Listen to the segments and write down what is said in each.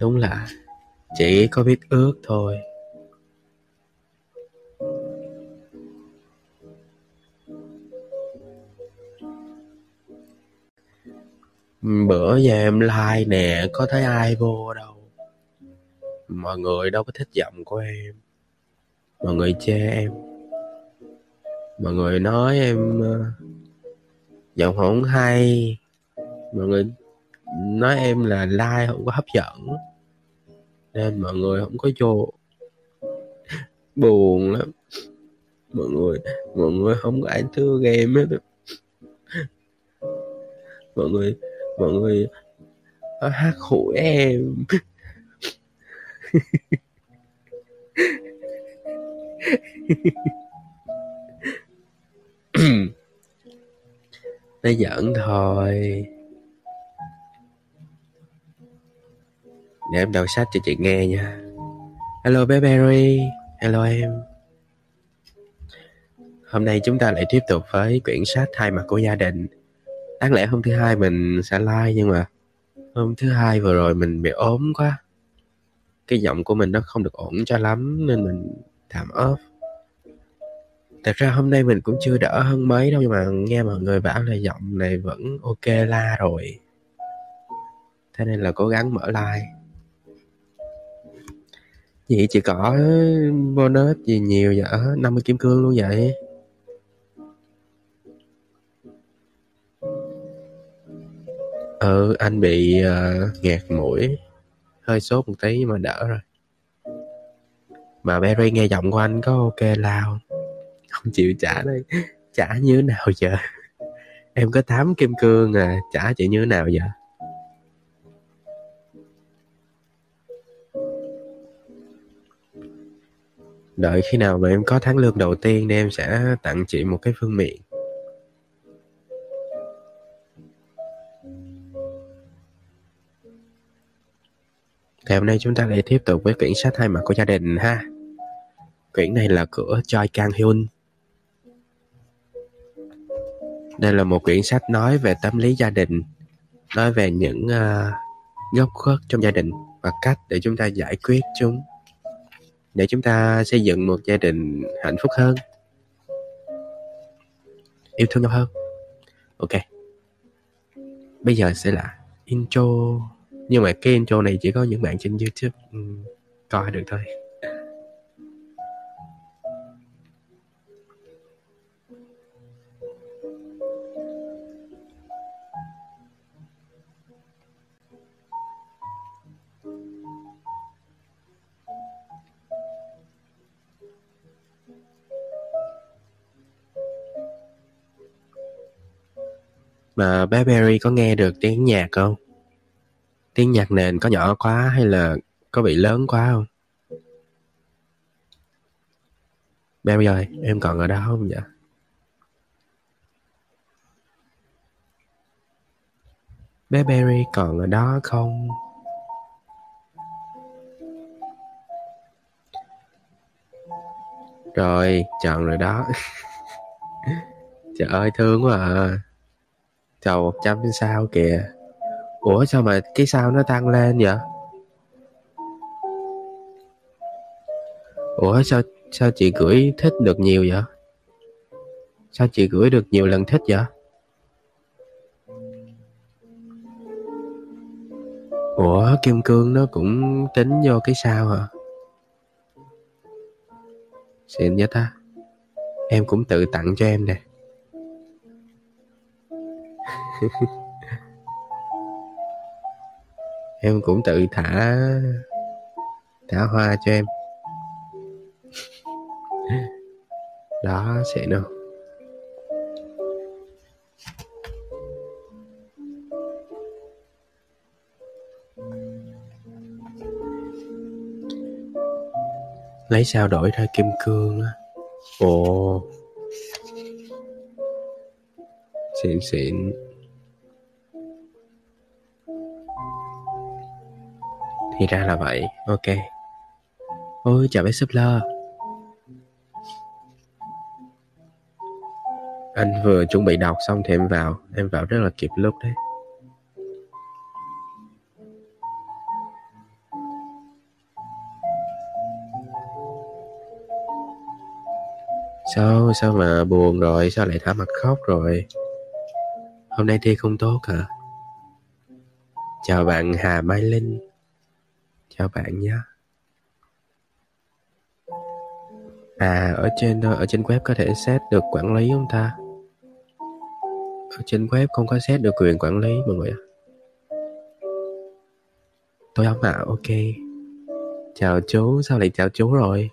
Đúng là chỉ có biết ước thôi. Bữa giờ em like nè, có thấy ai vô đâu. Mọi người đâu có thích giọng của em. Mọi người chê em. Mọi người nói em ờ, giọng không hay. Mọi người nói em là like không có hấp dẫn. Nên mọi người không có vô. Buồn lắm. Mọi người, mọi người không có ai thương em hết. Mọi người mọi người hát khổ em nó giỡn thôi để em đọc sách cho chị nghe nha. Hello, bé Berry hello, em. Hôm nay chúng ta lại tiếp tục với quyển sách hai mặt của gia đình. Đáng lẽ hôm thứ hai mình sẽ like nhưng mà hôm thứ hai vừa rồi mình bị ốm quá. Cái giọng của mình nó không được ổn cho lắm nên mình tạm off. Thật ra hôm nay mình cũng chưa đỡ hơn mấy đâu nhưng mà nghe mọi người bảo là giọng này vẫn ok la rồi. Thế nên là cố gắng mở like vậy chỉ có bonus gì nhiều vậy ờ, 50 kim cương luôn vậy Ừ, anh bị uh, nghẹt mũi, hơi sốt một tí nhưng mà đỡ rồi. Mà Berry nghe giọng của anh có ok lao không? chịu trả đây, trả như thế nào giờ? Em có 8 kim cương à, trả chị như thế nào vậy? Đợi khi nào mà em có tháng lương đầu tiên thì em sẽ tặng chị một cái phương miện. Thì hôm nay chúng ta lại tiếp tục với quyển sách hai mặt của gia đình ha. Quyển này là của Choi Kang Hyun. Đây là một quyển sách nói về tâm lý gia đình, nói về những ờ, uh, góc khuất trong gia đình và cách để chúng ta giải quyết chúng để chúng ta xây dựng một gia đình hạnh phúc hơn. Yêu thương nhau hơn. Ok. Bây giờ sẽ là intro. Nhưng mà cái intro này chỉ có những bạn trên youtube um, coi được thôi. Mà bé Barry có nghe được tiếng nhạc không? Tiếng nhạc nền có nhỏ quá hay là có bị lớn quá không? Barry ơi, em còn ở đó không vậy? Bé Barry còn ở đó không? Rồi, chọn rồi đó. Trời ơi, thương quá à. Trời, 100 sao kìa. Ủa sao mà cái sao nó tăng lên vậy? Ủa sao sao chị gửi thích được nhiều vậy? Sao chị gửi được nhiều lần thích vậy? Ủa kim cương nó cũng tính vô cái sao hả? Xịn vậy ta? Em cũng tự tặng cho em nè. em cũng tự thả thả hoa cho em. Đó, sẽ đâu. Lấy sao đổi ra kim cương á? Ồ. Xịn xịn. thì ra là vậy. Ok. Ôi chào bé súp lơ. Anh vừa chuẩn bị đọc xong thì em vào. Em vào rất là kịp lúc đấy. Sao sao mà buồn rồi? Sao lại thả mặt khóc rồi? Hôm nay thi không tốt hả? Chào bạn hà mai linh. Chào bạn nhé. À, ở trên ở trên web có thể set được quản lý không ta? Ở trên web không có set được quyền quản lý mọi người ạ. Tôi không ạ, ok. Chào chú, sao lại chào chú rồi?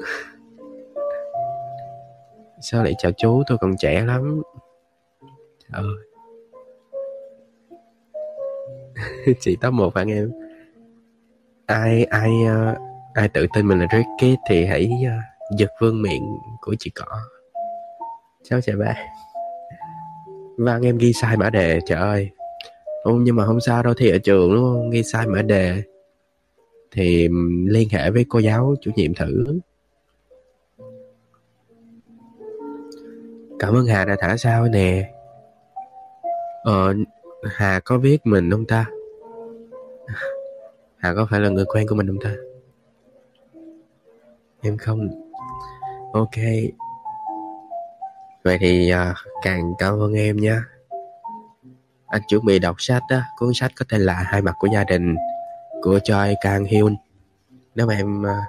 sao lại chào chú, tôi còn trẻ lắm. Trời ơi. Chị top một bạn em. Ai ai uh, ai tự tin mình là Ricky thì hãy uh, giật vương miệng của chị cỏ. Chào chào bạn. Văn em ghi sai mã đề, trời ơi. Không, nhưng mà không sao đâu thì ở trường đúng không? Ghi sai mã đề thì liên hệ với cô giáo chủ nhiệm thử cảm ơn hà đã thả sao nè ờ hà có biết mình không ta? Hà có phải là người quen của mình không ta? Em không. Ok. Vậy thì à, càng cảm ơn em nha. Anh chuẩn bị đọc sách đó cuốn sách có tên là hai mặt của gia đình của Choi Kang Hyun. Nếu mà em à,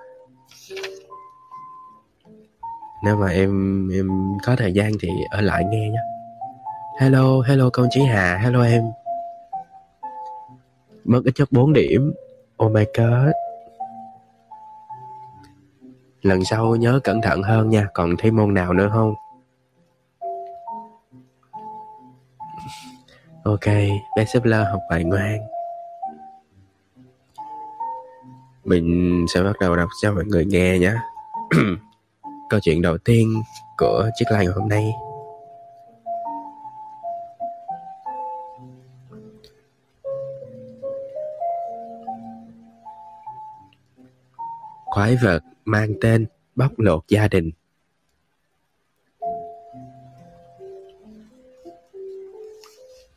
nếu mà em em có thời gian thì ở lại nghe nhé hello hello con Chí Hà, hello em. Mất ít nhất 4 điểm. Oh my god. Lần sau nhớ cẩn thận hơn nha, còn thấy môn nào nữa không? Ok, bé xếp lơ học bài ngoan. Mình sẽ bắt đầu đọc cho mọi người nghe nhé. Câu chuyện đầu tiên của chiếc live hôm nay. Khoái vật mang tên bóc lột gia đình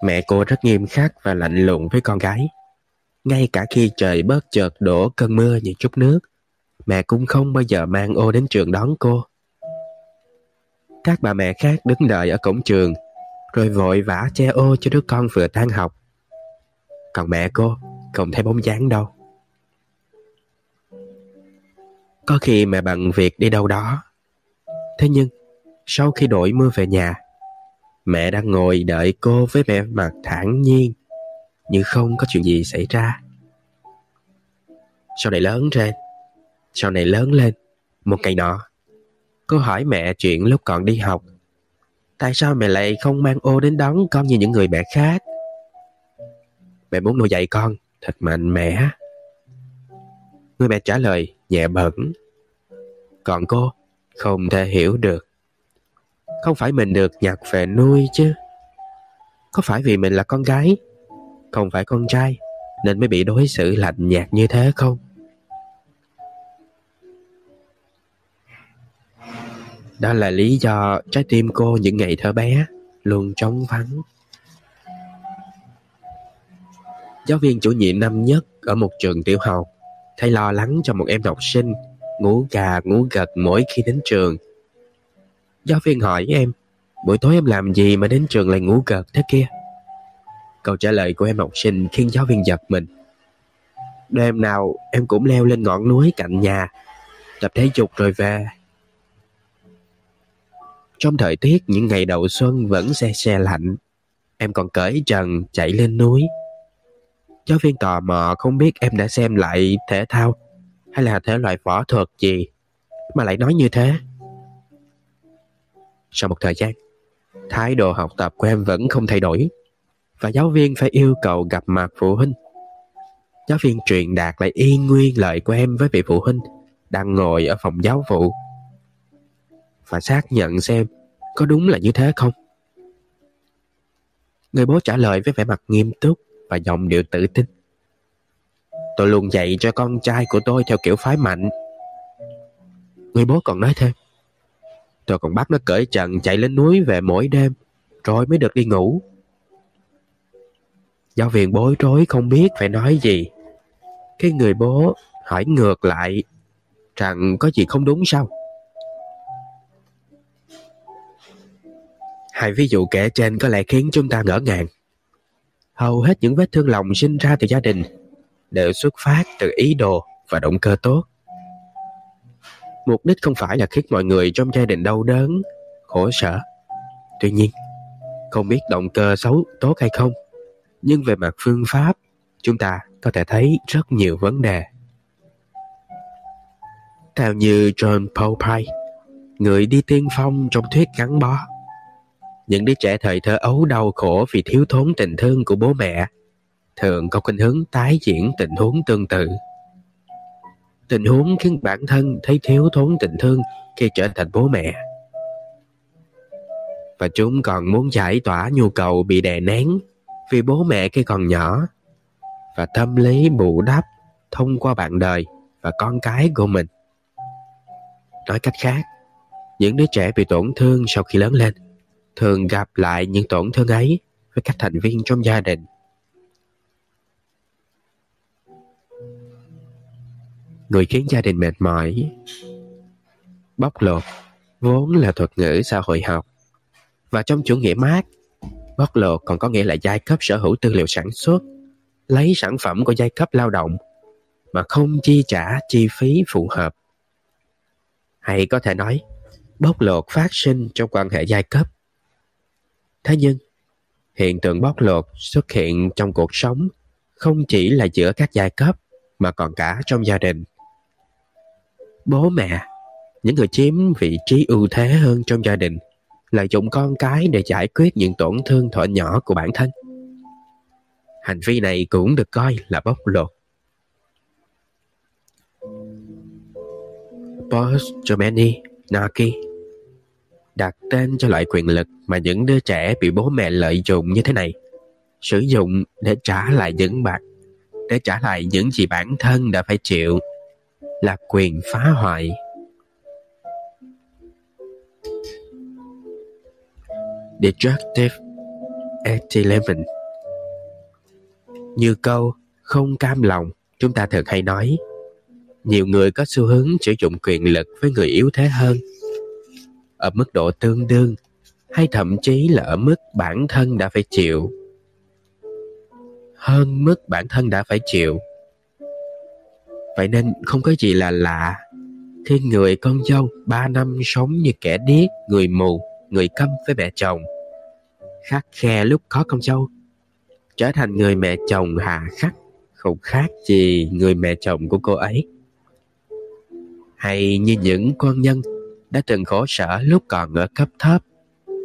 mẹ cô rất nghiêm khắc và lạnh lùng với con gái ngay cả khi trời bớt chợt đổ cơn mưa như chút nước, mẹ cũng không bao giờ mang ô đến trường đón cô. Các bà mẹ khác đứng đợi ở cổng trường, rồi vội vã che ô cho đứa con vừa tan học. Còn mẹ cô không thấy bóng dáng đâu. Có khi mẹ bận việc đi đâu đó. Thế nhưng, sau khi đổi mưa về nhà, mẹ đang ngồi đợi cô với vẻ mặt thản nhiên như không có chuyện gì xảy ra. Sau này lớn lên, sau này lớn lên, một ngày nọ, cô hỏi mẹ chuyện lúc còn đi học. Tại sao mẹ lại không mang ô đến đón con như những người mẹ khác? Mẹ muốn nuôi dạy con thật mạnh mẽ. Người mẹ trả lời nhẹ bẩn. Còn cô không thể hiểu được. Không phải mình được nhặt về nuôi chứ. Có phải vì mình là con gái không phải con trai, nên mới bị đối xử lạnh nhạt như thế không? Đó là lý do trái tim cô những ngày thơ bé luôn trống vắng. Giáo viên chủ nhiệm năm nhất ở một trường tiểu học thầy lo lắng cho một em học sinh ngủ gà ngủ gật mỗi khi đến trường. Giáo viên hỏi em, buổi tối em làm gì mà đến trường lại ngủ gật thế kia? Câu trả lời của em học sinh khiến giáo viên giật mình. Đêm nào em cũng leo lên ngọn núi cạnh nhà, tập thể dục rồi về. Trong thời tiết những ngày đầu xuân vẫn xe xe lạnh, em còn cởi trần chạy lên núi. Giáo viên tò mò không biết em đã xem lại thể thao hay là thể loại võ thuật gì mà lại nói như thế. Sau một thời gian, thái độ học tập của em vẫn không thay đổi và giáo viên phải yêu cầu gặp mặt phụ huynh. Giáo viên truyền đạt lại y nguyên lời của em với vị phụ huynh đang ngồi ở phòng giáo vụ và xác nhận xem có đúng là như thế không. Người bố trả lời với vẻ mặt nghiêm túc và giọng điệu tự tin. Tôi luôn dạy cho con trai của tôi theo kiểu phái mạnh. Người bố còn nói thêm. Tôi còn bắt nó cởi trần chạy lên núi về mỗi đêm, rồi mới được đi ngủ. Giáo viên bối rối không biết phải nói gì. Cái người bố hỏi ngược lại rằng có gì không đúng sao? Hai ví dụ kể trên có lẽ khiến chúng ta ngỡ ngàng. Hầu hết những vết thương lòng sinh ra từ gia đình đều xuất phát từ ý đồ và động cơ tốt. Mục đích không phải là khiến mọi người trong gia đình đau đớn, khổ sở. Tuy nhiên, không biết động cơ xấu tốt hay không, nhưng về mặt phương pháp, chúng ta có thể thấy rất nhiều vấn đề. Theo như John Paul Pye, người đi tiên phong trong thuyết gắn bó, những đứa trẻ thời thơ ấu đau khổ vì thiếu thốn tình thương của bố mẹ thường có khuynh hướng tái diễn tình huống tương tự. Tình huống khiến bản thân thấy thiếu thốn tình thương khi trở thành bố mẹ. Và chúng còn muốn giải tỏa nhu cầu bị đè nén vì bố mẹ khi còn nhỏ và tâm lý bù đắp thông qua bạn đời và con cái của mình. Nói cách khác, những đứa trẻ bị tổn thương sau khi lớn lên thường gặp lại những tổn thương ấy với các thành viên trong gia đình. Người khiến gia đình mệt mỏi Bóc lột vốn là thuật ngữ xã hội học và trong chủ nghĩa mát bóc lột còn có nghĩa là giai cấp sở hữu tư liệu sản xuất lấy sản phẩm của giai cấp lao động mà không chi trả chi phí phù hợp. Hay có thể nói, bóc lột phát sinh trong quan hệ giai cấp. Thế nhưng, hiện tượng bóc lột xuất hiện trong cuộc sống không chỉ là giữa các giai cấp mà còn cả trong gia đình. Bố mẹ, những người chiếm vị trí ưu thế hơn trong gia đình, lợi dụng con cái để giải quyết những tổn thương thỏa nhỏ của bản thân. Hành vi này cũng được coi là bóc lột. Boss Germany Naki đặt tên cho loại quyền lực mà những đứa trẻ bị bố mẹ lợi dụng như thế này. Sử dụng để trả lại những bạn để trả lại những gì bản thân đã phải chịu. Là quyền phá hoại. Destructive Element Như câu, không cam lòng, chúng ta thường hay nói, nhiều người có xu hướng sử dụng quyền lực với người yếu thế hơn ở mức độ tương đương, hay thậm chí là ở mức bản thân đã phải chịu. Hơn mức bản thân đã phải chịu. Vậy nên không có gì là lạ. Khi người con dâu ba năm sống như kẻ điếc, người mù, người câm với mẹ chồng, khắc khe lúc có con dâu, trở thành người mẹ chồng hà khắc, không khác gì người mẹ chồng của cô ấy. Hay như những con nhân đã từng khổ sở lúc còn ở cấp thấp,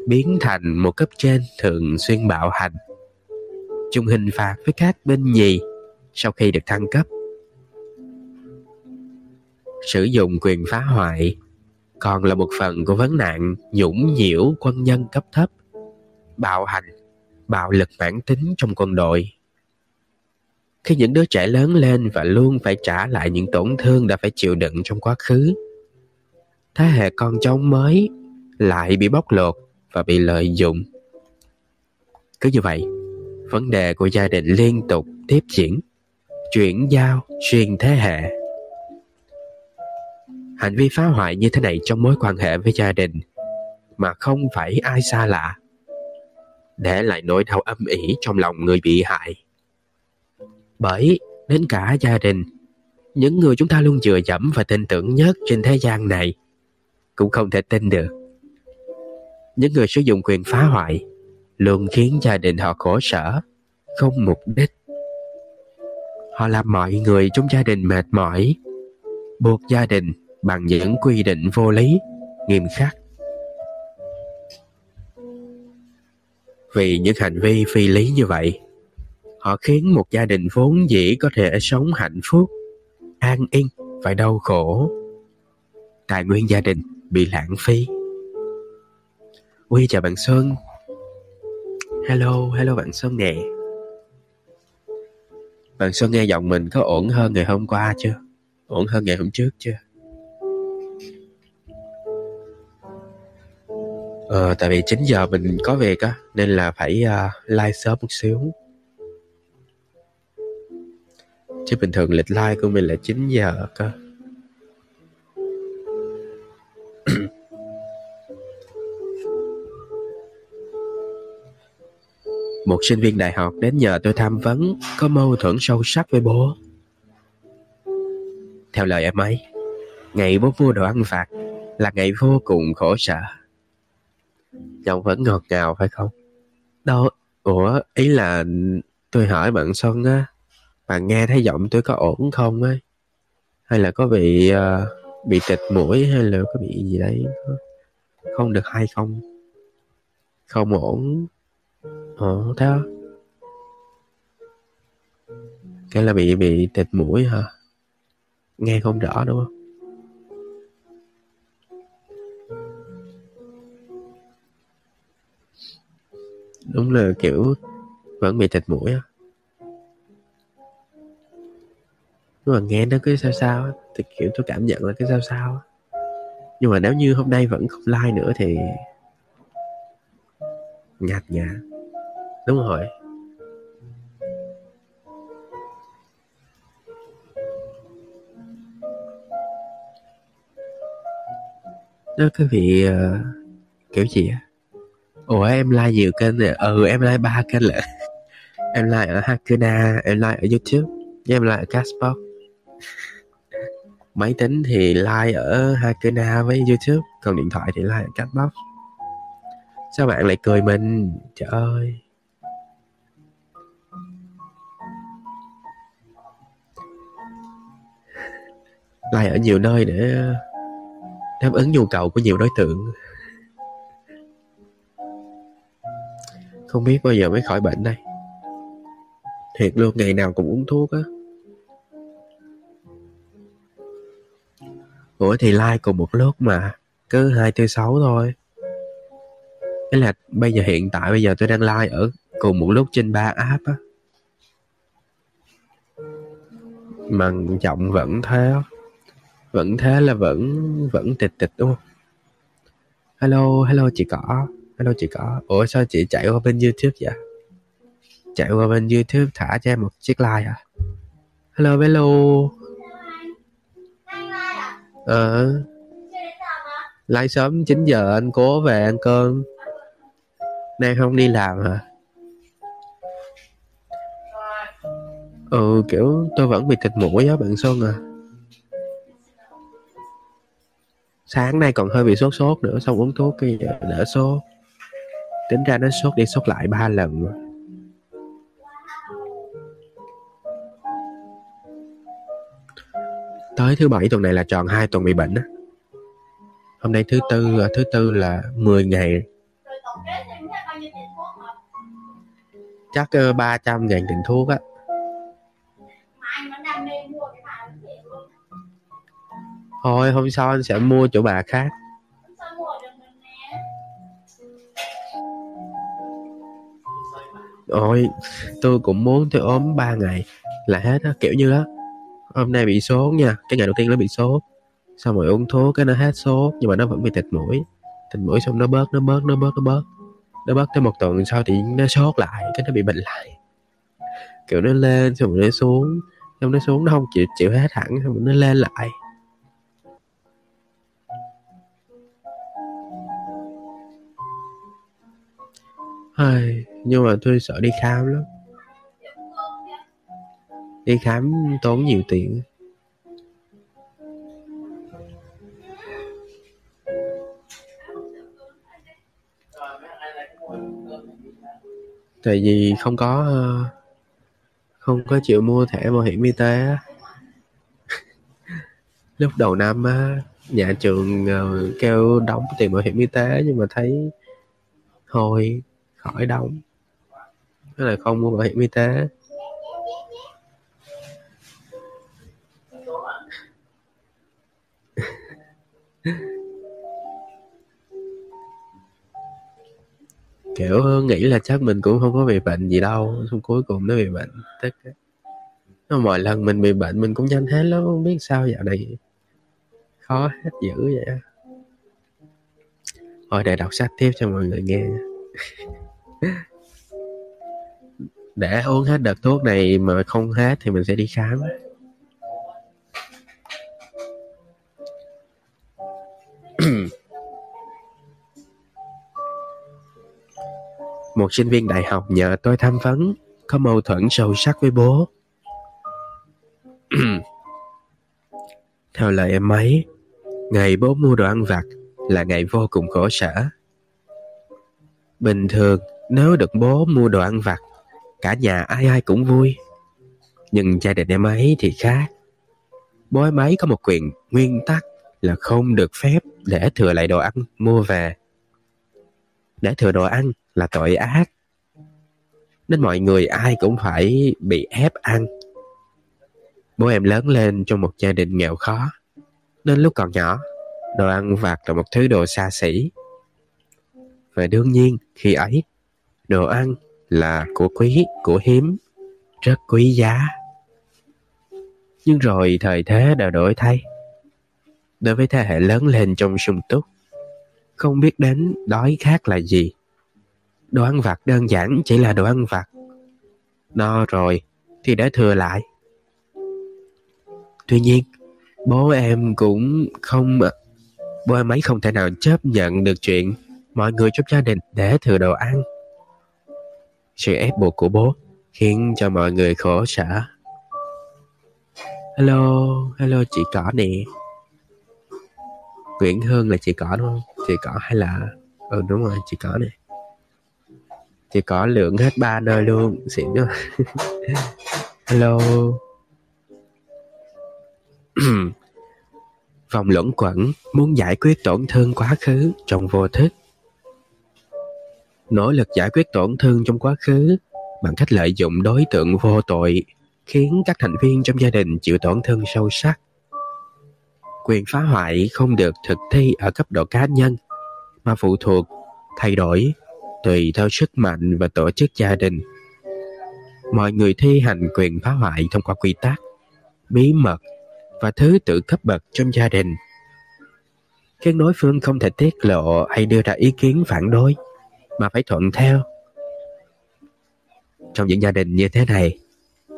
biến thành một cấp trên thường xuyên bạo hành. Chung hình phạt với các bên nhì sau khi được thăng cấp. Sử dụng quyền phá hoại còn là một phần của vấn nạn nhũng nhiễu quân nhân cấp thấp, bạo hành, bạo lực mãn tính trong quân đội. Khi những đứa trẻ lớn lên và luôn phải trả lại những tổn thương đã phải chịu đựng trong quá khứ thế hệ con cháu mới lại bị bóc lột và bị lợi dụng. Cứ như vậy, vấn đề của gia đình liên tục tiếp diễn, chuyển giao xuyên thế hệ. Hành vi phá hoại như thế này trong mối quan hệ với gia đình mà không phải ai xa lạ, để lại nỗi đau âm ỉ trong lòng người bị hại. Bởi đến cả gia đình, những người chúng ta luôn dựa dẫm và tin tưởng nhất trên thế gian này cũng không thể tin được. Những người sử dụng quyền phá hoại luôn khiến gia đình họ khổ sở, không mục đích. Họ làm mọi người trong gia đình mệt mỏi, buộc gia đình bằng những quy định vô lý, nghiêm khắc. Vì những hành vi phi lý như vậy, họ khiến một gia đình vốn dĩ có thể sống hạnh phúc, an yên phải đau khổ. Tài nguyên gia đình bị lãng phí Ui chào bạn Sơn. Hello, hello bạn Sơn nè Bạn Sơn nghe giọng mình có ổn hơn ngày hôm qua chưa? Ổn hơn ngày hôm trước chưa? Ờ, tại vì 9 giờ mình có việc á Nên là phải ờ, uh, like sớm một xíu Chứ bình thường lịch like của mình là 9 giờ cơ một sinh viên đại học đến nhờ tôi tham vấn có mâu thuẫn sâu sắc với bố. Theo lời em ấy, ngày bố mua đồ ăn vặt là ngày vô cùng khổ sở. Giọng vẫn ngọt ngào phải không? Đâu, ủa, ý là tôi hỏi bạn Xuân á, bạn nghe thấy giọng tôi có ổn không ấy? Hay là có bị uh, bị tịt mũi hay là có bị gì đấy không được hay không? Không ổn. Ồ, thế đó. Cái là bị bị tịt mũi hả? Nghe không rõ đúng không? Đúng là kiểu vẫn bị tịt mũi á. Nhưng mà nghe nó cứ sao sao á, thì kiểu tôi cảm nhận là cái sao sao á. Nhưng mà nếu như hôm nay vẫn không like nữa thì nhạt nhạt. Đúng rồi. Đó cái vị uh, kiểu gì á? Ủa em like nhiều kênh này, Ừ em like ba kênh lận. em like ở Hakuna, em like ở YouTube, với em like ở Castbox. Máy tính thì like ở Hakuna với YouTube, còn điện thoại thì like ở Castbox. Sao bạn lại cười mình? Trời ơi. Like ở nhiều nơi để ờ, đáp ứng nhu cầu của nhiều đối tượng. Không biết bao giờ mới khỏi bệnh đây. Thiệt luôn, ngày nào cũng uống thuốc á. Ủa thì like cùng một lúc mà, Cứ hai tư sáu thôi. Thế là bây giờ hiện tại, bây giờ tôi đang like ở cùng một lúc trên ba app á. Mà giọng vẫn thế vẫn thế là vẫn vẫn tịch tịch đúng không? Hello, hello chị cỏ. Hello chị cỏ. Ủa sao chị chạy qua bên YouTube vậy? Chạy qua bên YouTube thả cho em một chiếc like à Hello hello. Ờ. Like sớm 9 giờ anh cố về ăn cơm. Nay không đi làm hả? Ừ kiểu tôi vẫn bị thịt mũi á bạn Xuân à. Sáng nay còn hơi bị sốt sốt nữa, Xong uống thuốc cái đỡ sốt Tính ra nó sốt đi sốt lại ba lần rồi. Tới thứ bảy tuần này là tròn hai tuần bị bệnh á. Hôm nay thứ tư à, thứ tư là 10 ngày. Chắc ờ, ba trăm ngàn tiền thuốc á. Thôi hôm sau anh sẽ mua chỗ bà khác. Ôi, tôi cũng muốn tôi ốm 3 ngày là hết á, kiểu như đó. Hôm nay bị sốt nha, cái ngày đầu tiên nó bị sốt. Xong rồi uống thuốc cái nó hết sốt nhưng mà nó vẫn bị tịt mũi. Tịt mũi xong nó bớt, nó bớt, nó bớt, nó bớt. Nó bớt tới một tuần sau thì nó sốt lại, cái nó bị bệnh lại. Kiểu nó lên xong rồi nó xuống, xong nó xuống nó không chịu chịu hết hẳn xong rồi nó lên lại. Ai, nhưng mà tôi sợ đi khám lắm. Đi khám tốn nhiều tiền. Tại vì không có ờ, không có chịu mua thẻ bảo hiểm y tế á. Lúc đầu năm á nhà trường ờ, kêu đóng tiền bảo hiểm y tế nhưng mà thấy thôi khỏi đóng tức là không mua bảo hiểm y tế. Kiểu nghĩ là chắc mình cũng không có bị bệnh gì đâu, xong cuối cùng nó bị bệnh tất nó mọi lần mình bị bệnh mình cũng nhanh hết lắm, không biết sao dạo này khó hết dữ vậy thôi để đọc sách tiếp cho mọi người nghe. để uống hết đợt thuốc này mà không hết thì mình sẽ đi khám một sinh viên đại học nhờ tôi tham vấn, có mâu thuẫn sâu sắc với bố. Theo lời em ấy, ngày bố mua đồ ăn vặt là ngày vô cùng khổ sở. Bình thường, nếu được bố mua đồ ăn vặt, cả nhà ai ai cũng vui. Nhưng gia đình em ấy thì khác. Bố em ấy có một quyền nguyên tắc là không được phép để thừa lại đồ ăn mua về. Để thừa đồ ăn là tội ác. Nên mọi người ai cũng phải bị ép ăn. Bố em lớn lên trong một gia đình nghèo khó. Nên lúc còn nhỏ, đồ ăn vặt là một thứ đồ xa xỉ. Và đương nhiên, khi ấy, đồ ăn là của quý, của hiếm, rất quý giá. Nhưng rồi thời thế đã đổi thay. Đối với thế hệ lớn lên trong sung túc, không biết đến đói khát là gì. Đồ ăn vặt đơn giản chỉ là đồ ăn vặt. No rồi thì đã thừa lại. Tuy nhiên, bố em cũng không... Bố em ấy không thể nào chấp nhận được chuyện mọi người trong gia đình để thừa đồ ăn. Sự ép buộc của bố khiến cho mọi người khổ sở. Hello, hello chị cỏ nè. Nguyễn Hương là chị cỏ đúng không? Chị cỏ hay là... Ừ đúng rồi, chị cỏ nè. Chị cỏ lượng hết ba nơi luôn, xịn quá hello. Vòng luẩn quẩn muốn giải quyết tổn thương quá khứ trong vô thức. Nỗ lực giải quyết tổn thương trong quá khứ bằng cách lợi dụng đối tượng vô tội khiến các thành viên trong gia đình chịu tổn thương sâu sắc. Quyền phá hoại không được thực thi ở cấp độ cá nhân, mà phụ thuộc, thay đổi, tùy theo sức mạnh và tổ chức gia đình. Mọi người thi hành quyền phá hoại thông qua quy tắc, bí mật và thứ tự cấp bậc trong gia đình. Khiến đối phương không thể tiết lộ hay đưa ra ý kiến phản đối, mà phải thuận theo. Trong những gia đình như thế này,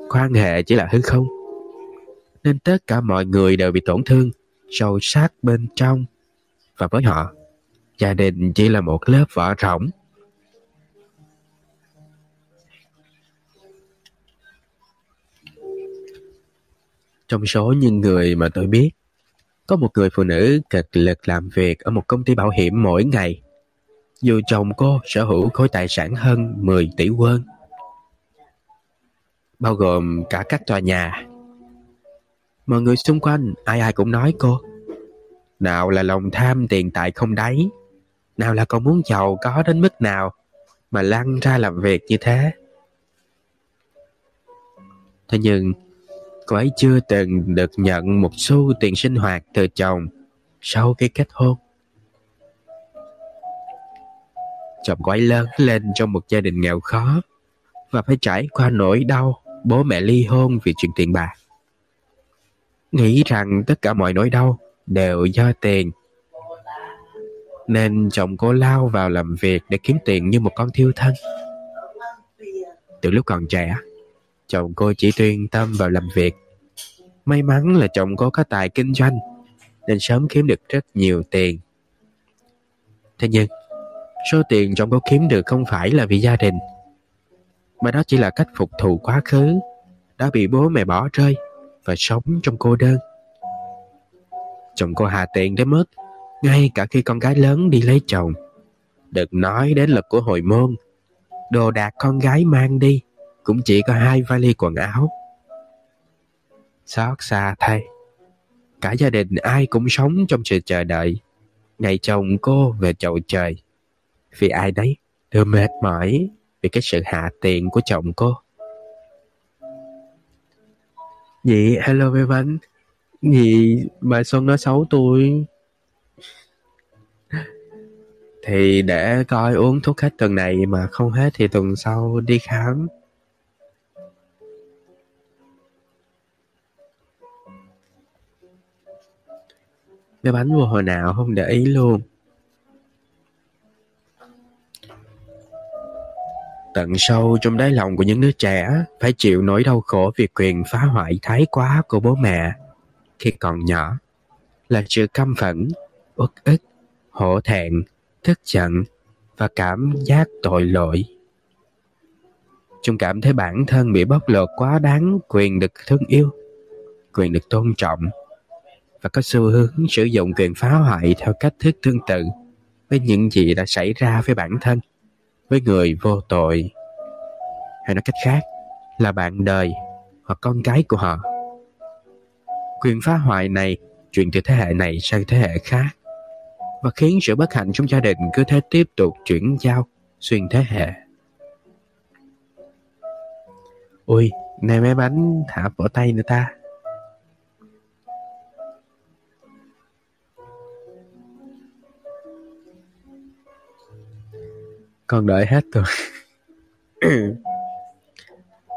quan hệ chỉ là hư không. Nên tất cả mọi người đều bị tổn thương, sâu sắc bên trong. Và với họ, gia đình chỉ là một lớp vỏ rỗng. Trong số những người mà tôi biết, có một người phụ nữ cực lực làm việc ở một công ty bảo hiểm mỗi ngày. Dù chồng cô sở hữu khối tài sản hơn 10 tỷ won bao gồm cả các tòa nhà. Mọi người xung quanh ai ai cũng nói cô. Nào là lòng tham tiền tài không đáy, nào là còn muốn giàu có đến mức nào mà lăn ra làm việc như thế. Thế nhưng, cô ấy chưa từng được nhận một xu tiền sinh hoạt từ chồng sau khi kết hôn. Chồng cô ấy lớn lên trong một gia đình nghèo khó và phải trải qua nỗi đau bố mẹ ly hôn vì chuyện tiền bạc. Nghĩ rằng tất cả mọi nỗi đau đều do tiền. Nên chồng cô lao vào làm việc để kiếm tiền như một con thiêu thân. Từ lúc còn trẻ, chồng cô chỉ tuyên tâm vào làm việc. May mắn là chồng cô có tài kinh doanh, nên sớm kiếm được rất nhiều tiền. Thế nhưng, số tiền chồng cô kiếm được không phải là vì gia đình, mà đó chỉ là cách phục thù quá khứ đã bị bố mẹ bỏ rơi và sống trong cô đơn. Chồng cô hà tiện đến mức ngay cả khi con gái lớn đi lấy chồng đừng nói đến lực của hồi môn đồ đạc con gái mang đi cũng chỉ có hai vali quần áo. Xót xa thay cả gia đình ai cũng sống trong sự chờ đợi ngày chồng cô về chậu trời vì ai đấy? Đều mệt mỏi vì cái sự hạ tiện của chồng cô. Dì hello với Văn Dì bà Xuân nói xấu tôi. Thì để coi uống thuốc hết tuần này mà không hết thì tuần sau đi khám. Cái bánh mua hồi nào không để ý luôn tận sâu trong đáy lòng của những đứa trẻ phải chịu nỗi đau khổ vì quyền phá hoại thái quá của bố mẹ. Khi còn nhỏ là sự căm phẫn, uất ức, hổ thẹn, tức giận và cảm giác tội lỗi. Chúng cảm thấy bản thân bị bóc lột quá đáng quyền được thương yêu, quyền được tôn trọng và có xu hướng sử dụng quyền phá hoại theo cách thức tương tự với những gì đã xảy ra với bản thân, với người vô tội. Hay nói cách khác là bạn đời hoặc con cái của họ. Quyền phá hoại này truyền từ thế hệ này sang thế hệ khác và khiến sự bất hạnh trong gia đình cứ thế tiếp tục chuyển giao xuyên thế hệ. Ui, này mấy bánh thả vỏ tay nữa ta. Con đợi hết rồi.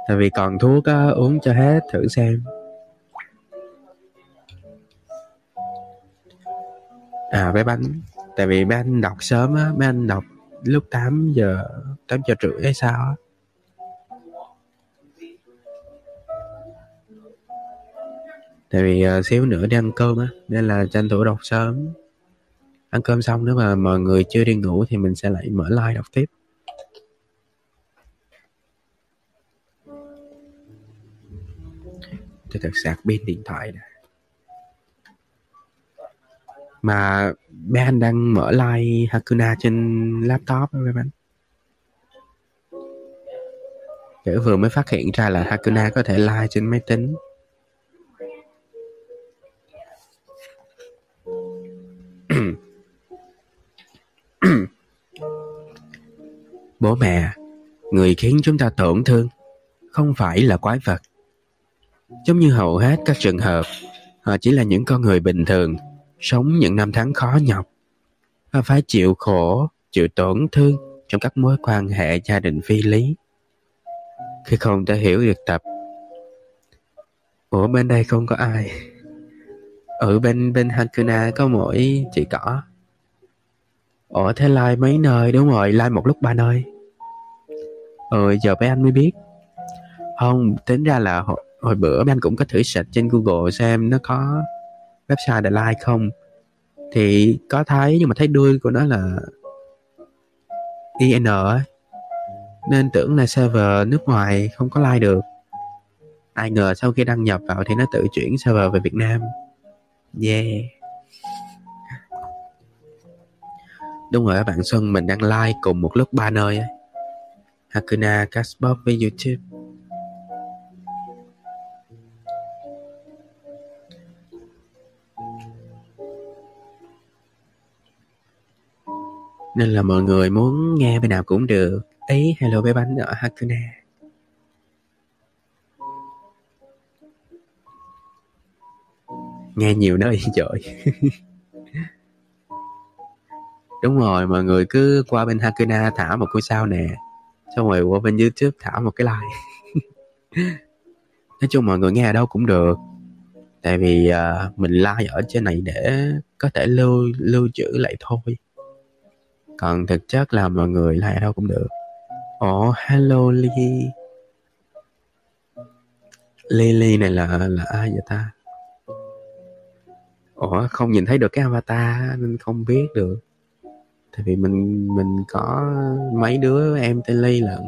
Tại vì còn thuốc á, uống cho hết thử xem. À bé bánh Tại vì mấy anh đọc sớm á Mấy anh đọc lúc 8 giờ 8 giờ rưỡi hay sao á Tại vì uh, xíu nữa đi ăn cơm á Nên là tranh thủ đọc sớm Ăn cơm xong nếu mà mọi người chưa đi ngủ Thì mình sẽ lại mở like đọc tiếp. Tôi thật sạc pin điện thoại này. mà bé anh đang mở like Hakuna trên laptop đó anh kiểu vừa mới phát hiện ra là Hakuna có thể like trên máy tính. bố mẹ người khiến chúng ta tổn thương không phải là quái vật. Giống như hầu hết các trường hợp họ chỉ là những con người bình thường sống những năm tháng khó nhọc. Và phải chịu khổ, chịu tổn thương trong các mối quan hệ gia đình phi lý. Khi không thể hiểu được tập Ủa bên đây không có ai. Ở bên bên Hakuna có mỗi chị cỏ. Ủa thế like mấy nơi? Đúng rồi Like một lúc ba nơi. Ừ giờ mấy anh mới biết. Không tính ra là hồi, hồi bữa mấy anh cũng có thử search trên Google xem nó có website để like không. Thì có thấy nhưng mà thấy đuôi của nó là IN ấy. Nên tưởng là server nước ngoài không có like được. Ai ngờ sau khi đăng nhập vào thì nó tự chuyển server về Việt Nam. Yeah. Đúng rồi các bạn Xuân mình đang like cùng một lúc ba nơi ấy Hakuna, Castbox với YouTube. Nên là mọi người muốn nghe bên nào cũng được. Ý hello bé bánh ở Hakuna. Nghe nhiều nơi trời Đúng rồi mọi người cứ qua bên Hakuna thả một ngôi sao nè. Xong rồi qua bên YouTube thả một cái like. Nói chung mọi người nghe ở đâu cũng được. Tại vì uh, mình like ở trên này để có thể lưu lưu trữ lại thôi. Còn thực chất là mọi người like ở đâu cũng được. Ồ oh, hello Ly Lily này là là ai vậy ta? Ủa không nhìn thấy được cái avatar nên không biết được tại vì mình mình có mấy đứa em tên Ly lận.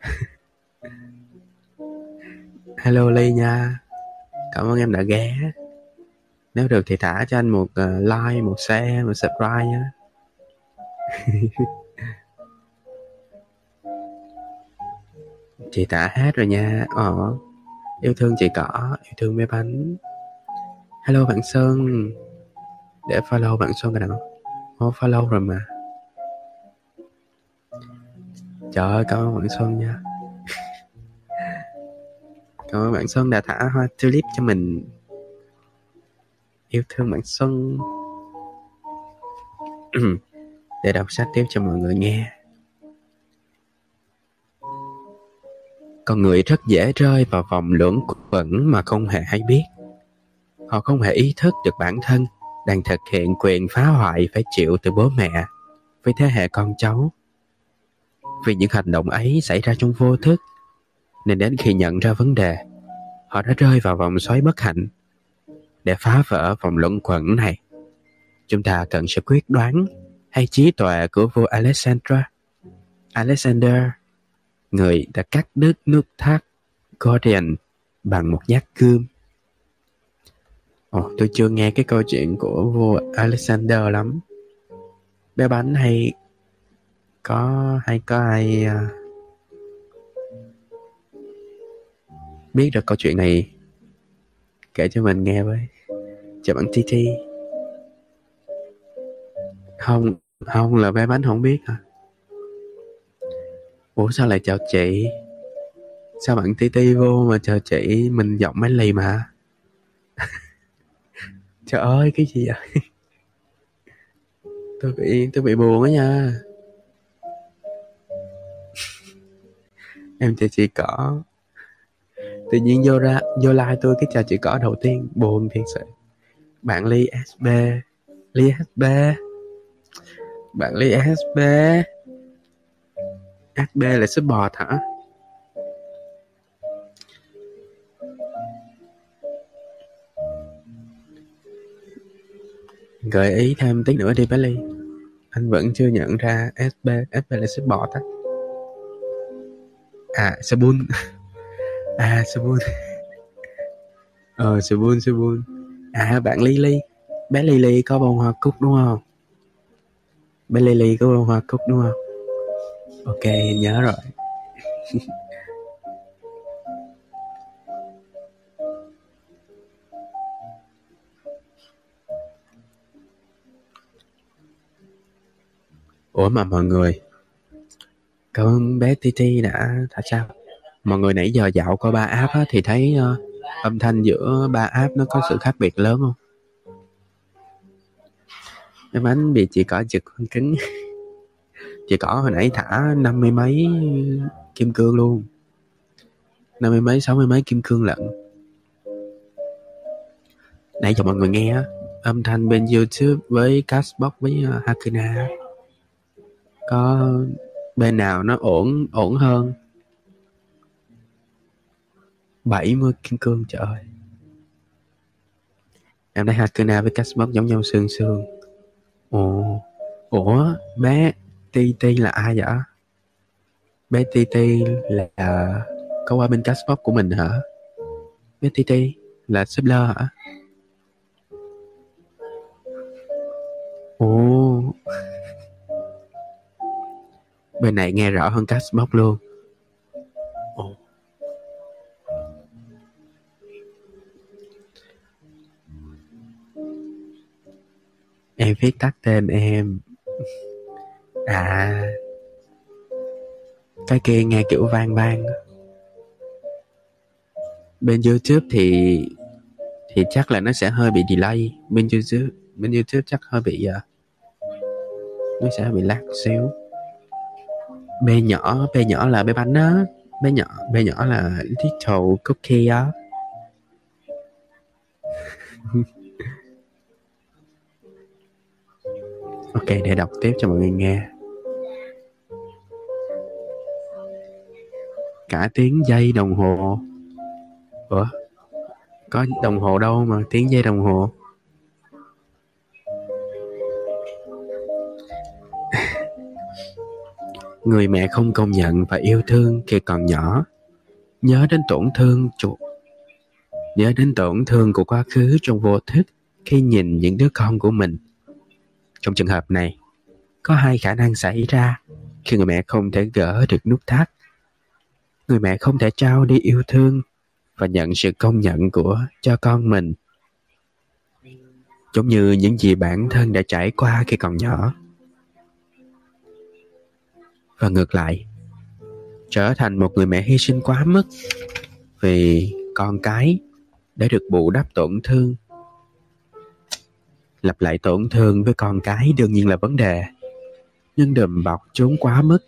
Hello Ly nha. Cảm ơn em đã ghé. Nếu được thì thả cho anh một uh, like một share một subscribe nhé. Chị tả hát rồi nha. Ờ yêu thương chị cỏ yêu thương mê bánh. Hello bạn sơn. Để follow bạn sơn cái nào? Phải lâu rồi mà. Trời ơi, cảm ơn bạn sơn nha. Cảm ơn bạn sơn đã thả hoa tulip cho mình. Yêu thương bạn sơn để đọc sách tiếp cho mọi người nghe. Con người rất dễ rơi vào vòng luẩn quẩn mà không hề hay biết. Họ không hề ý thức được bản thân đang thực hiện quyền phá hoại phải chịu từ bố mẹ với thế hệ con cháu. Vì những hành động ấy xảy ra trong vô thức, nên đến khi nhận ra vấn đề, họ đã rơi vào vòng xoáy bất hạnh. Để phá vỡ vòng luẩn quẩn này, chúng ta cần sự quyết đoán hay trí tuệ của vua Alexandra, Alexander người đã cắt đứt nút thắt Gordian bằng một nhát cương. Ồ, tôi chưa nghe cái câu chuyện của vua Alexander lắm. Bé bánh hay có hay có ai uh, biết được câu chuyện này kể cho mình nghe với? Chào bạn TT không không là bé bánh không biết hả? Ủa sao lại chào chị? Sao bạn TT vô mà chào chị mình giọng máy lì mà? Trời ơi, cái gì vậy? Tôi bị tôi bị buồn á nha. Em chào chị cỏ. Tự nhiên vô ra, vô like tôi cái chào chị cỏ đầu tiên. Buồn thiệt sự. Bạn ly sb ly sb bạn ly sb sb là súp bò hả? Gợi ý thêm tí nữa đi bé ly anh vẫn chưa nhận ra sb sb là súp bò á. À sabun. À Sabun. Ờ Sabun Sabun. À bạn Lily. Bé Lily có bông hoa cúc đúng không? Bé Lily có bông hoa cúc đúng không? Ok, nhớ rồi. Ủa mà mọi người Cảm ơn bé Titi đã thả sao? Mọi người nãy giờ dạo qua ba app á, thì thấy uh, âm thanh giữa ba app nó có sự khác biệt lớn không? Em bánh bị chị cỏ giật con kính chị cỏ hồi nãy thả năm mươi mấy kim cương luôn. năm mươi mấy sáu mươi mấy kim cương lận. Nãy giờ mọi người nghe âm thanh bên youtube với cashbox với uh, hakuna có bên nào nó ổn ổn hơn? 70 kim cương trời ơi. Em thấy Hakuna với Cashbox giống nhau xương xương Ồ, Ủa, bé TT là ai vậy? Bé TT là, Có qua bên Cashbox của mình hả? Bé TT Là Subler hả? Bên này nghe rõ hơn Cashbox luôn. Em viết tắt tên em. À. Cái kia nghe kiểu vang vang. Bên Youtube thì Thì chắc là nó sẽ hơi bị delay. Bên Youtube Bên Youtube chắc hơi bị uh, Nó sẽ bị lag xíu B nhỏ B nhỏ là bé bánh á bé nhỏ bé nhỏ là little cookie á Ok, để đọc tiếp cho mọi người nghe. Cả tiếng giây đồng hồ. Ủa? Có đồng hồ đâu mà tiếng giây đồng hồ. Người mẹ không công nhận và yêu thương khi còn nhỏ. Nhớ đến tổn thương chuột. Nhớ đến tổn thương của quá khứ trong vô thức khi nhìn những đứa con của mình trong trường hợp này, có hai khả năng xảy ra khi người mẹ không thể gỡ được nút thắt. Người mẹ không thể trao đi yêu thương và nhận sự công nhận của cho con mình. Giống như những gì bản thân đã trải qua khi còn nhỏ. Và ngược lại, trở thành một người mẹ hy sinh quá mức vì con cái để được bù đắp tổn thương. Lặp lại tổn thương với con cái đương nhiên là vấn đề nhưng đùm bọc trốn quá mức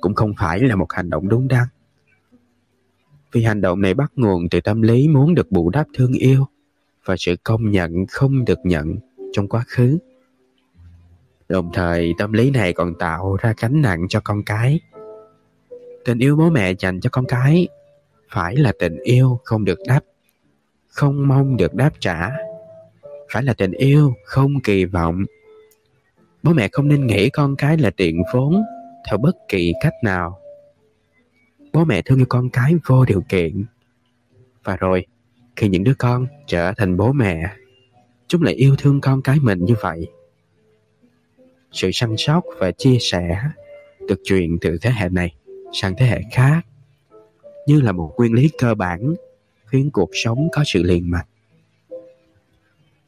cũng không phải là một hành động đúng đắn. Vì hành động này bắt nguồn từ tâm lý muốn được bù đắp thương yêu và sự công nhận không được nhận trong quá khứ đồng thời tâm lý này còn tạo ra gánh nặng cho con cái tình yêu bố mẹ dành cho con cái phải là tình yêu không được đáp không mong được đáp trả phải là tình yêu không kỳ vọng bố mẹ không nên nghĩ con cái là tiền vốn theo bất kỳ cách nào bố mẹ thương yêu con cái vô điều kiện. Và rồi, khi những đứa con trở thành bố mẹ, chúng lại yêu thương con cái mình như vậy. Sự săn sóc và chia sẻ được truyền từ thế hệ này sang thế hệ khác như là một nguyên lý cơ bản khiến cuộc sống có sự liền mạch.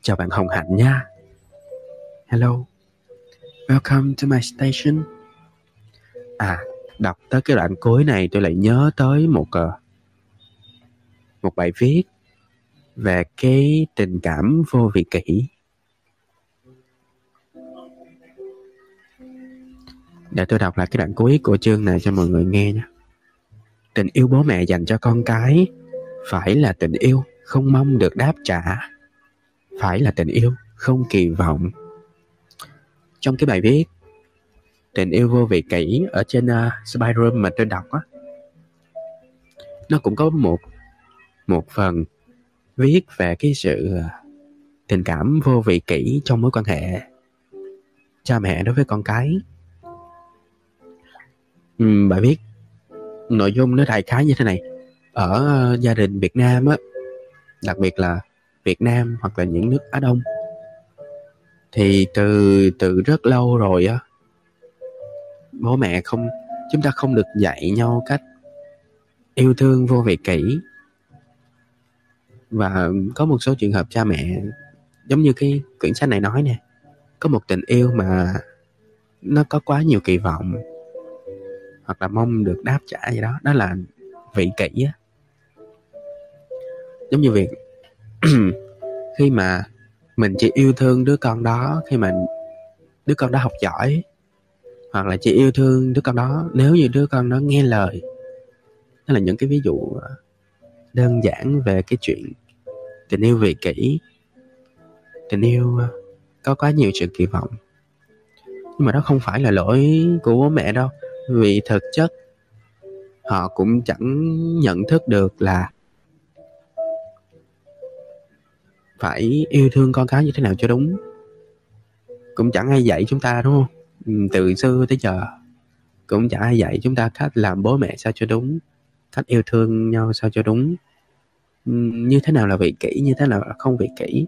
Chào bạn Hồng Hạnh nha. Hello. Welcome to my station. À, đọc tới cái đoạn cuối này tôi lại nhớ tới một ờ, một bài viết về cái tình cảm vô vị kỷ. Để tôi đọc lại cái đoạn cuối của chương này cho mọi người nghe nhé. Tình yêu bố mẹ dành cho con cái phải là tình yêu không mong được đáp trả. Phải là tình yêu không kỳ vọng. Trong cái bài viết Tình yêu vô vị kỷ ở trên uh, Spyroom mà tôi đọc á nó cũng có một một phần viết về cái sự à, tình cảm vô vị kỷ trong mối quan hệ cha mẹ đối với con cái uhm, biết nội dung nó đại khái như thế này. Ở ờ, gia đình Việt Nam á đặc biệt là Việt Nam hoặc là những nước Á Đông thì từ từ rất lâu rồi á bố mẹ không chúng ta không được dạy nhau cách yêu thương vô vị kỹ và có một số trường hợp cha mẹ giống như cái quyển sách này nói nè có một tình yêu mà nó có quá nhiều kỳ vọng hoặc là mong được đáp trả gì đó. Đó là vị kỷ á. Giống như việc khi mà mình chỉ yêu thương đứa con đó, khi mà đứa con đó học giỏi, hoặc là chỉ yêu thương đứa con đó, nếu như đứa con đó nghe lời, đó là những cái ví dụ ờ, đơn giản về cái chuyện tình yêu vị kỷ, tình yêu ờ, có quá nhiều sự kỳ vọng. Nhưng mà đó không phải là lỗi của bố mẹ đâu vì thực chất, họ cũng chẳng nhận thức được là phải yêu thương con cái như thế nào cho đúng. Cũng chẳng ai dạy chúng ta, đúng không? Ừ, từ xưa tới giờ, cũng chẳng ai dạy chúng ta cách làm bố mẹ sao cho đúng, cách yêu thương nhau sao cho đúng. Ừ, như thế nào là vị kỷ, như thế nào là không vị kỷ?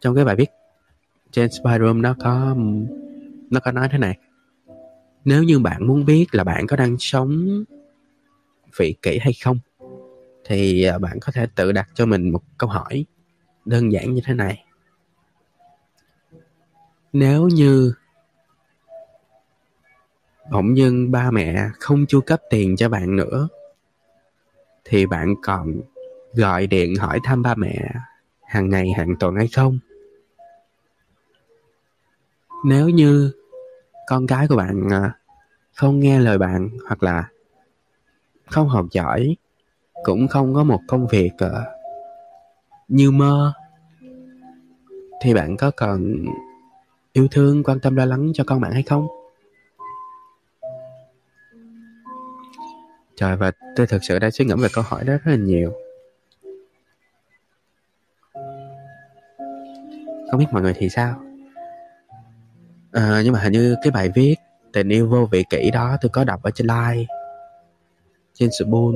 Trong cái bài viết trên Spyroom nó có nó có nói thế này. Nếu như bạn muốn biết là bạn có đang sống vị kỷ hay không, thì à, bạn có thể tự đặt cho mình một câu hỏi đơn giản như thế này. Nếu như bỗng dưng ba mẹ không chu cấp tiền cho bạn nữa, thì bạn còn gọi điện hỏi thăm ba mẹ hàng ngày, hàng tuần hay không? Nếu như con cái của bạn à, không nghe lời bạn hoặc là không học giỏi, cũng không có một công việc à, như mơ, thì bạn có cần yêu thương, quan tâm, lo lắng cho con bạn hay không? Trời, và tôi thực sự đã suy ngẫm về câu hỏi đó rất là nhiều. Không biết mọi người thì sao? À, nhưng mà hình như cái bài viết tình yêu vô vị kỷ đó tôi có đọc ở trên like trên Spoon.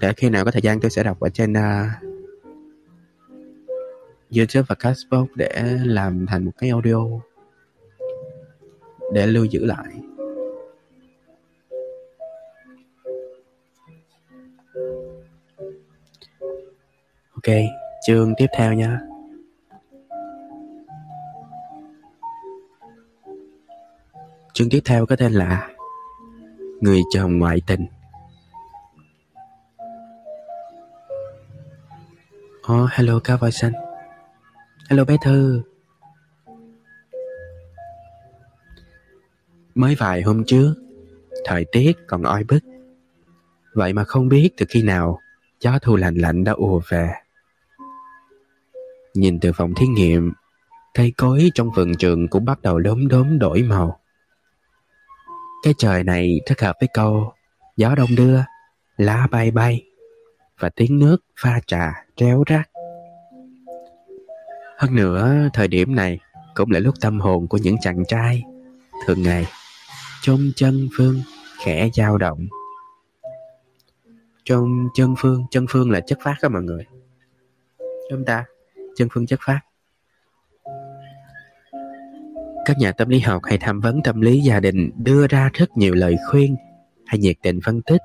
Để khi nào có thời gian tôi sẽ đọc ở trên uh, YouTube và Castbox để làm thành một cái audio để lưu giữ lại. Ok chương tiếp theo nha chương tiếp theo có tên là người chồng ngoại tình. Oh, hello cá voi xanh. Hello bé Thư. Mới vài hôm trước Thời tiết còn oi bức. Vậy mà không biết từ khi nào Gió thu lạnh lạnh đã ùa về. Nhìn từ phòng thí nghiệm Cây cối trong vườn trường cũng bắt đầu đốm đốm đổi màu. Cái trời này thích hợp với câu Gió đông đưa Lá bay bay Và tiếng nước pha trà réo rắt hơn nữa, thời điểm này cũng là lúc tâm hồn của những chàng trai thường ngày trong chân phương khẽ dao động. Trong chân phương chân phương là chất phát đó mọi người. Chúng ta? Chân phương chất phát các nhà tâm lý học hay tham vấn tâm lý gia đình đưa ra rất nhiều lời khuyên hay nhiệt tình phân tích,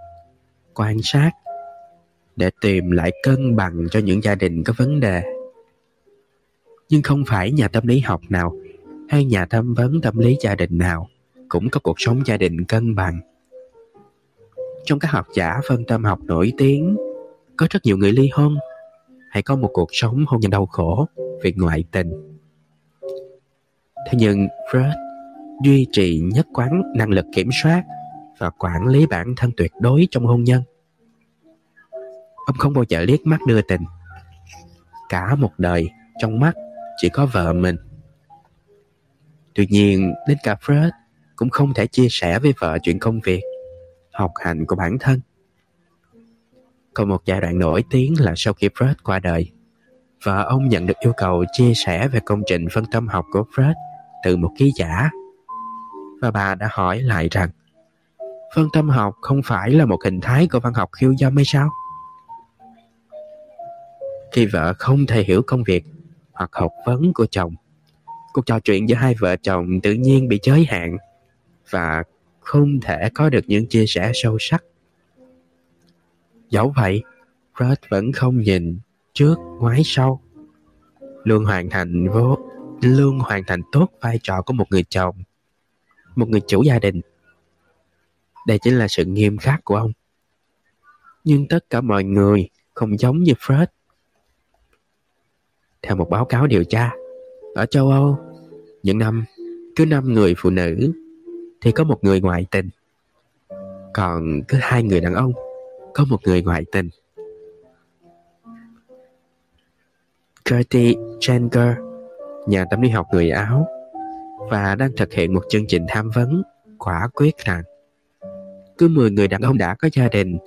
quan sát để tìm lại cân bằng cho những gia đình có vấn đề. Nhưng không phải nhà tâm lý học nào hay nhà tham vấn tâm lý gia đình nào cũng có cuộc sống gia đình cân bằng. Trong các học giả phân tâm học nổi tiếng, có rất nhiều người ly hôn hay có một cuộc sống hôn nhân đau khổ vì ngoại tình thế nhưng Freud duy trì nhất quán năng lực kiểm soát và quản lý bản thân tuyệt đối trong hôn nhân. Ông không bao giờ liếc mắt đưa tình. Cả một đời trong mắt chỉ có vợ mình. Tuy nhiên, đến cả Freud cũng không thể chia sẻ với vợ chuyện công việc, học hành của bản thân. Còn một giai đoạn nổi tiếng là sau khi Freud qua đời, vợ ông nhận được yêu cầu chia sẻ về công trình phân tâm học của Freud từ một ký giả. Và bà đã hỏi lại rằng, phân tâm học không phải là một hình thái của văn học khiêu dâm hay sao? Khi vợ không thể hiểu công việc hoặc học vấn của chồng, cuộc trò chuyện giữa hai vợ chồng tự nhiên bị giới hạn và không thể có được những chia sẻ sâu sắc. Dẫu vậy, Fred vẫn không nhìn trước ngoái sau, luôn hoàn thành vô luôn hoàn thành tốt vai trò của một người chồng một người chủ gia đình đây chính là sự nghiêm khắc của ông nhưng tất cả mọi người không giống như Fred theo một báo cáo điều tra, ở châu Âu, những năm cứ năm người phụ nữ thì có một người ngoại tình. Còn cứ hai người đàn ông có một người ngoại tình. Gertie Jenger, nhà tâm lý học người Áo, và đang thực hiện một chương trình tham vấn quả quyết rằng cứ 10 người đàn ông đã có gia đình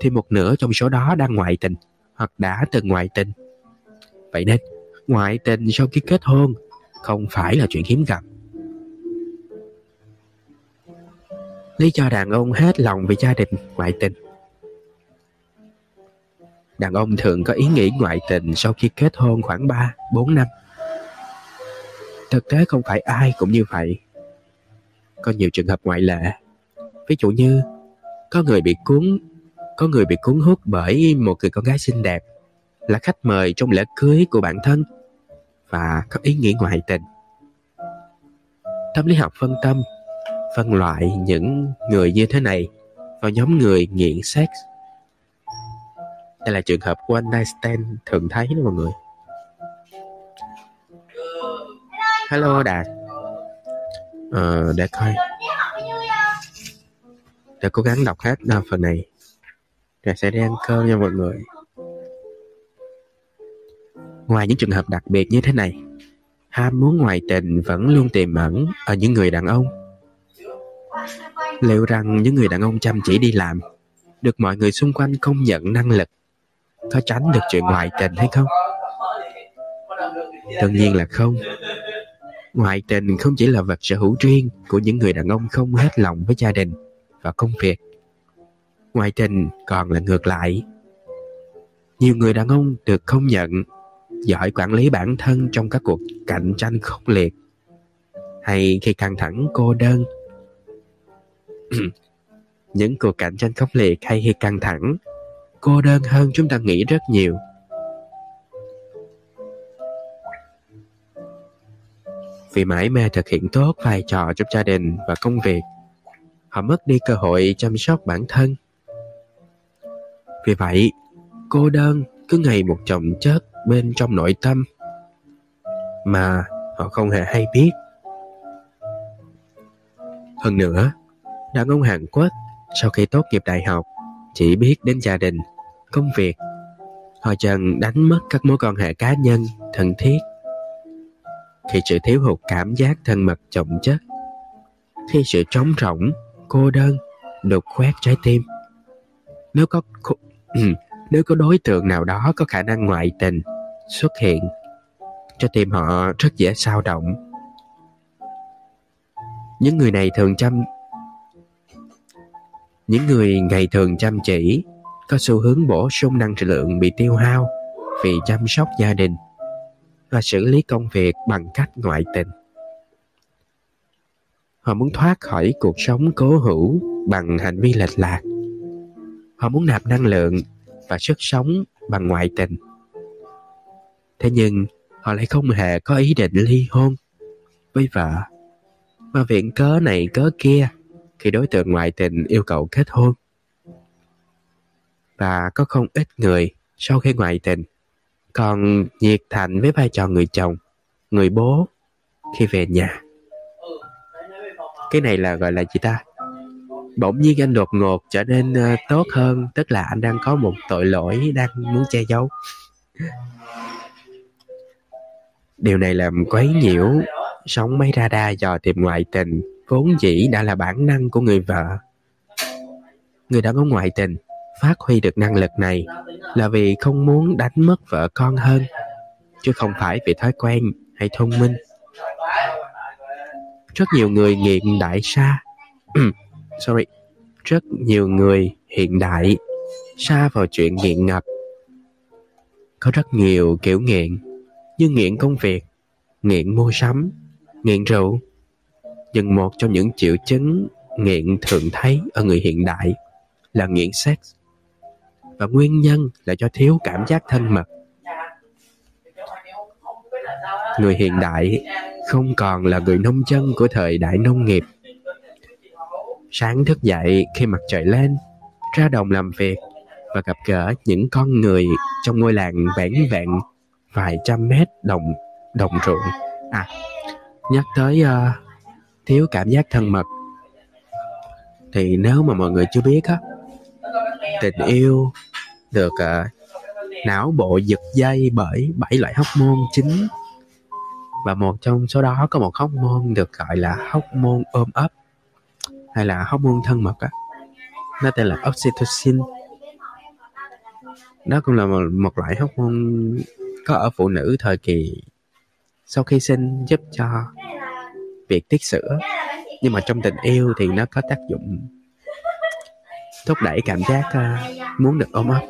thì một nửa trong số đó đang ngoại tình hoặc đã từng ngoại tình. Vậy nên, ngoại tình sau khi kết hôn không phải là chuyện hiếm gặp. Lý do đàn ông hết lòng vì gia đình ngoại tình. Đàn ông thường có ý nghĩ ngoại tình sau khi kết hôn khoảng 3, 4 năm. Thực tế không phải ai cũng như vậy. Có nhiều trường hợp ngoại lệ. Ví dụ như, có người bị cuốn, có người bị cuốn hút bởi một người con gái xinh đẹp, là khách mời trong lễ cưới của bản thân và có ý nghĩa ngoại tình. Tâm lý học phân tâm, phân loại những người như thế này vào nhóm người nghiện sex. Đây là trường hợp one night stand thường thấy đó mọi người. Hello Đạt. Ờ, để coi. Để cố gắng đọc hết phần này. Rồi sẽ đi ăn cơm nha mọi người. Ngoài những trường hợp đặc biệt như thế này, ham muốn ngoại tình vẫn luôn tiềm ẩn ở những người đàn ông. Liệu rằng những người đàn ông chăm chỉ đi làm, được mọi người xung quanh công nhận năng lực, có tránh được chuyện ngoại tình hay không? Tất nhiên là không. Ngoại tình không chỉ là vật sở hữu riêng của những người đàn ông không hết lòng với gia đình và công việc. Ngoại tình còn là ngược lại. Nhiều người đàn ông được công nhận, giỏi quản lý bản thân trong các cuộc cạnh tranh khốc liệt hay khi căng thẳng, cô đơn những cuộc cạnh tranh khốc liệt hay khi căng thẳng, cô đơn hơn chúng ta nghĩ rất nhiều vì mãi mê thực hiện tốt vai trò trong gia đình và công việc họ mất đi cơ hội chăm sóc bản thân vì vậy cô đơn cứ ngày một chồng chất bên trong nội tâm mà họ không hề hay biết. Hơn nữa, đàn ông Hàn Quốc sau khi tốt nghiệp đại học chỉ biết đến gia đình, công việc. Họ dần đánh mất các mối quan hệ cá nhân, thân thiết. Khi sự thiếu hụt cảm giác thân mật trọng chất, khi sự trống rỗng, cô đơn, đục khoét trái tim. Nếu có nếu có đối tượng nào đó có khả năng ngoại tình xuất hiện cho tim họ rất dễ sao động. Những người này thường chăm những người ngày thường chăm chỉ có xu hướng bổ sung năng lượng bị tiêu hao vì chăm sóc gia đình và xử lý công việc bằng cách ngoại tình. Họ muốn thoát khỏi cuộc sống cố hữu bằng hành vi lệch lạc. Họ muốn nạp năng lượng và sức sống bằng ngoại tình. Thế nhưng, họ lại không hề có ý định ly hôn với vợ. Mà viện cớ này cớ kia, khi đối tượng ngoại tình yêu cầu kết hôn. Và có không ít người sau khi ngoại tình còn nhiệt thành với vai trò người chồng người bố khi về nhà. Cái này là gọi là gì ta? Bỗng nhiên anh đột ngột trở nên uh, tốt hơn tức là anh đang có một tội lỗi đang muốn che giấu. Điều này làm quấy nhiễu sóng máy radar dò tìm ngoại tình. Vốn dĩ đã là bản năng của người vợ. Người đàn ông ngoại tình phát huy được năng lực này là vì không muốn đánh mất vợ con hơn, chứ không phải vì thói quen hay thông minh. Rất nhiều người nghiện đại sa sorry. Rất nhiều người hiện đại xa vào chuyện nghiện ngập. Có rất nhiều kiểu nghiện, như nghiện công việc, nghiện mua sắm, nghiện rượu. Nhưng một trong những triệu chứng nghiện thường thấy ở người hiện đại là nghiện sex và nguyên nhân là do thiếu cảm giác thân mật. Người hiện đại không còn là người nông dân của thời đại nông nghiệp. Sáng thức dậy khi mặt trời lên ra đồng làm việc và gặp gỡ những con người trong ngôi làng vẻn vẹn vài trăm mét đồng đồng ruộng. À nhắc tới uh, thiếu cảm giác thân mật thì nếu mà mọi người chưa biết á tình yêu được uh, não bộ giật dây bởi bảy loại hóc môn chính. Và một trong số đó có một hóc môn được gọi là hóc môn ôm ấp hay là hóc môn thân mật á. Nó tên là oxytocin. Nó cũng là một, một loại hóc môn có ở phụ nữ thời kỳ sau khi sinh giúp cho việc tiết sữa. Nhưng mà trong tình yêu thì nó có tác dụng thúc đẩy cảm giác uh, muốn được ôm ấp.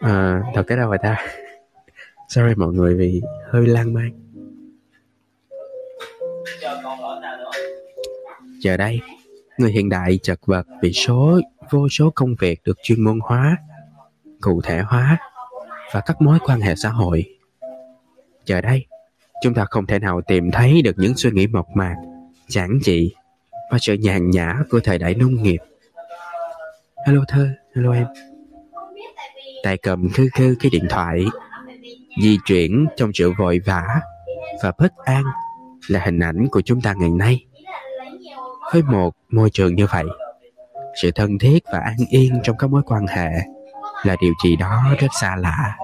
Ờ, à, thật cái đâu rồi ta. Sorry mọi người vì hơi lan man. Giờ đây người hiện đại chật vật vì số vô số công việc được chuyên môn hóa cụ thể hóa và các mối quan hệ xã hội. Giờ đây chúng ta không thể nào tìm thấy được những suy nghĩ mộc mạc, giản dị và sự nhàn nhã của thời đại nông nghiệp. Hello thơ, hello em. Tay cầm khư khư cái điện thoại, di chuyển trong sự vội vã và bất an là hình ảnh của chúng ta ngày nay. Với một môi trường như vậy, sự thân thiết và an yên trong các mối quan hệ là điều gì đó rất xa lạ.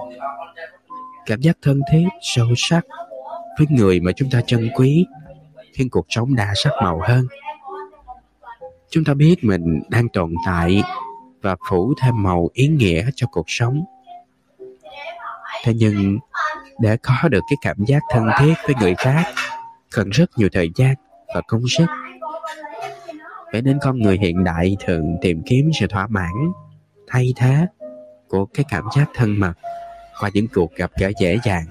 Cảm giác thân thiết, sâu sắc với người mà chúng ta trân quý, khiến cuộc sống đa sắc màu hơn. Chúng ta biết mình đang tồn tại và phủ thêm màu ý nghĩa cho cuộc sống. Thế nhưng, để có được cái cảm giác thân thiết với người khác, cần rất nhiều thời gian và công sức. Vậy nên con người hiện đại thường tìm kiếm sự thỏa mãn, thay thế của cái cảm giác thân mật qua những cuộc gặp gỡ dễ dàng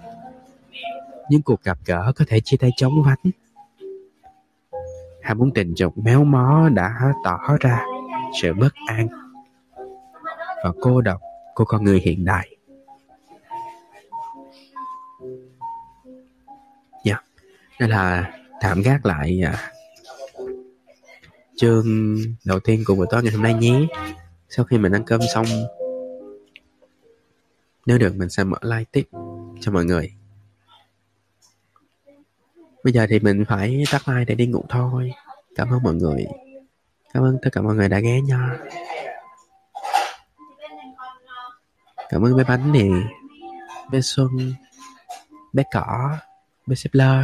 những cuộc gặp gỡ có thể chia tay chóng vánh. Ham muốn tình dục méo mó đã tỏ ra sự bất an. Và cô độc của con người hiện đại. Dạ yeah. nên là tạm gác lại à, chương đầu tiên của buổi tối ngày hôm nay nhé. Sau khi mình ăn cơm xong nếu được mình sẽ mở live tiếp cho mọi người bây giờ thì mình phải tắt like để đi ngủ thôi. Cảm ơn mọi người. Cảm ơn tất cả mọi người đã ghé nha. Cảm ơn bé bánh nè. Bé xuân. Bé cỏ. Bé xếp lơ.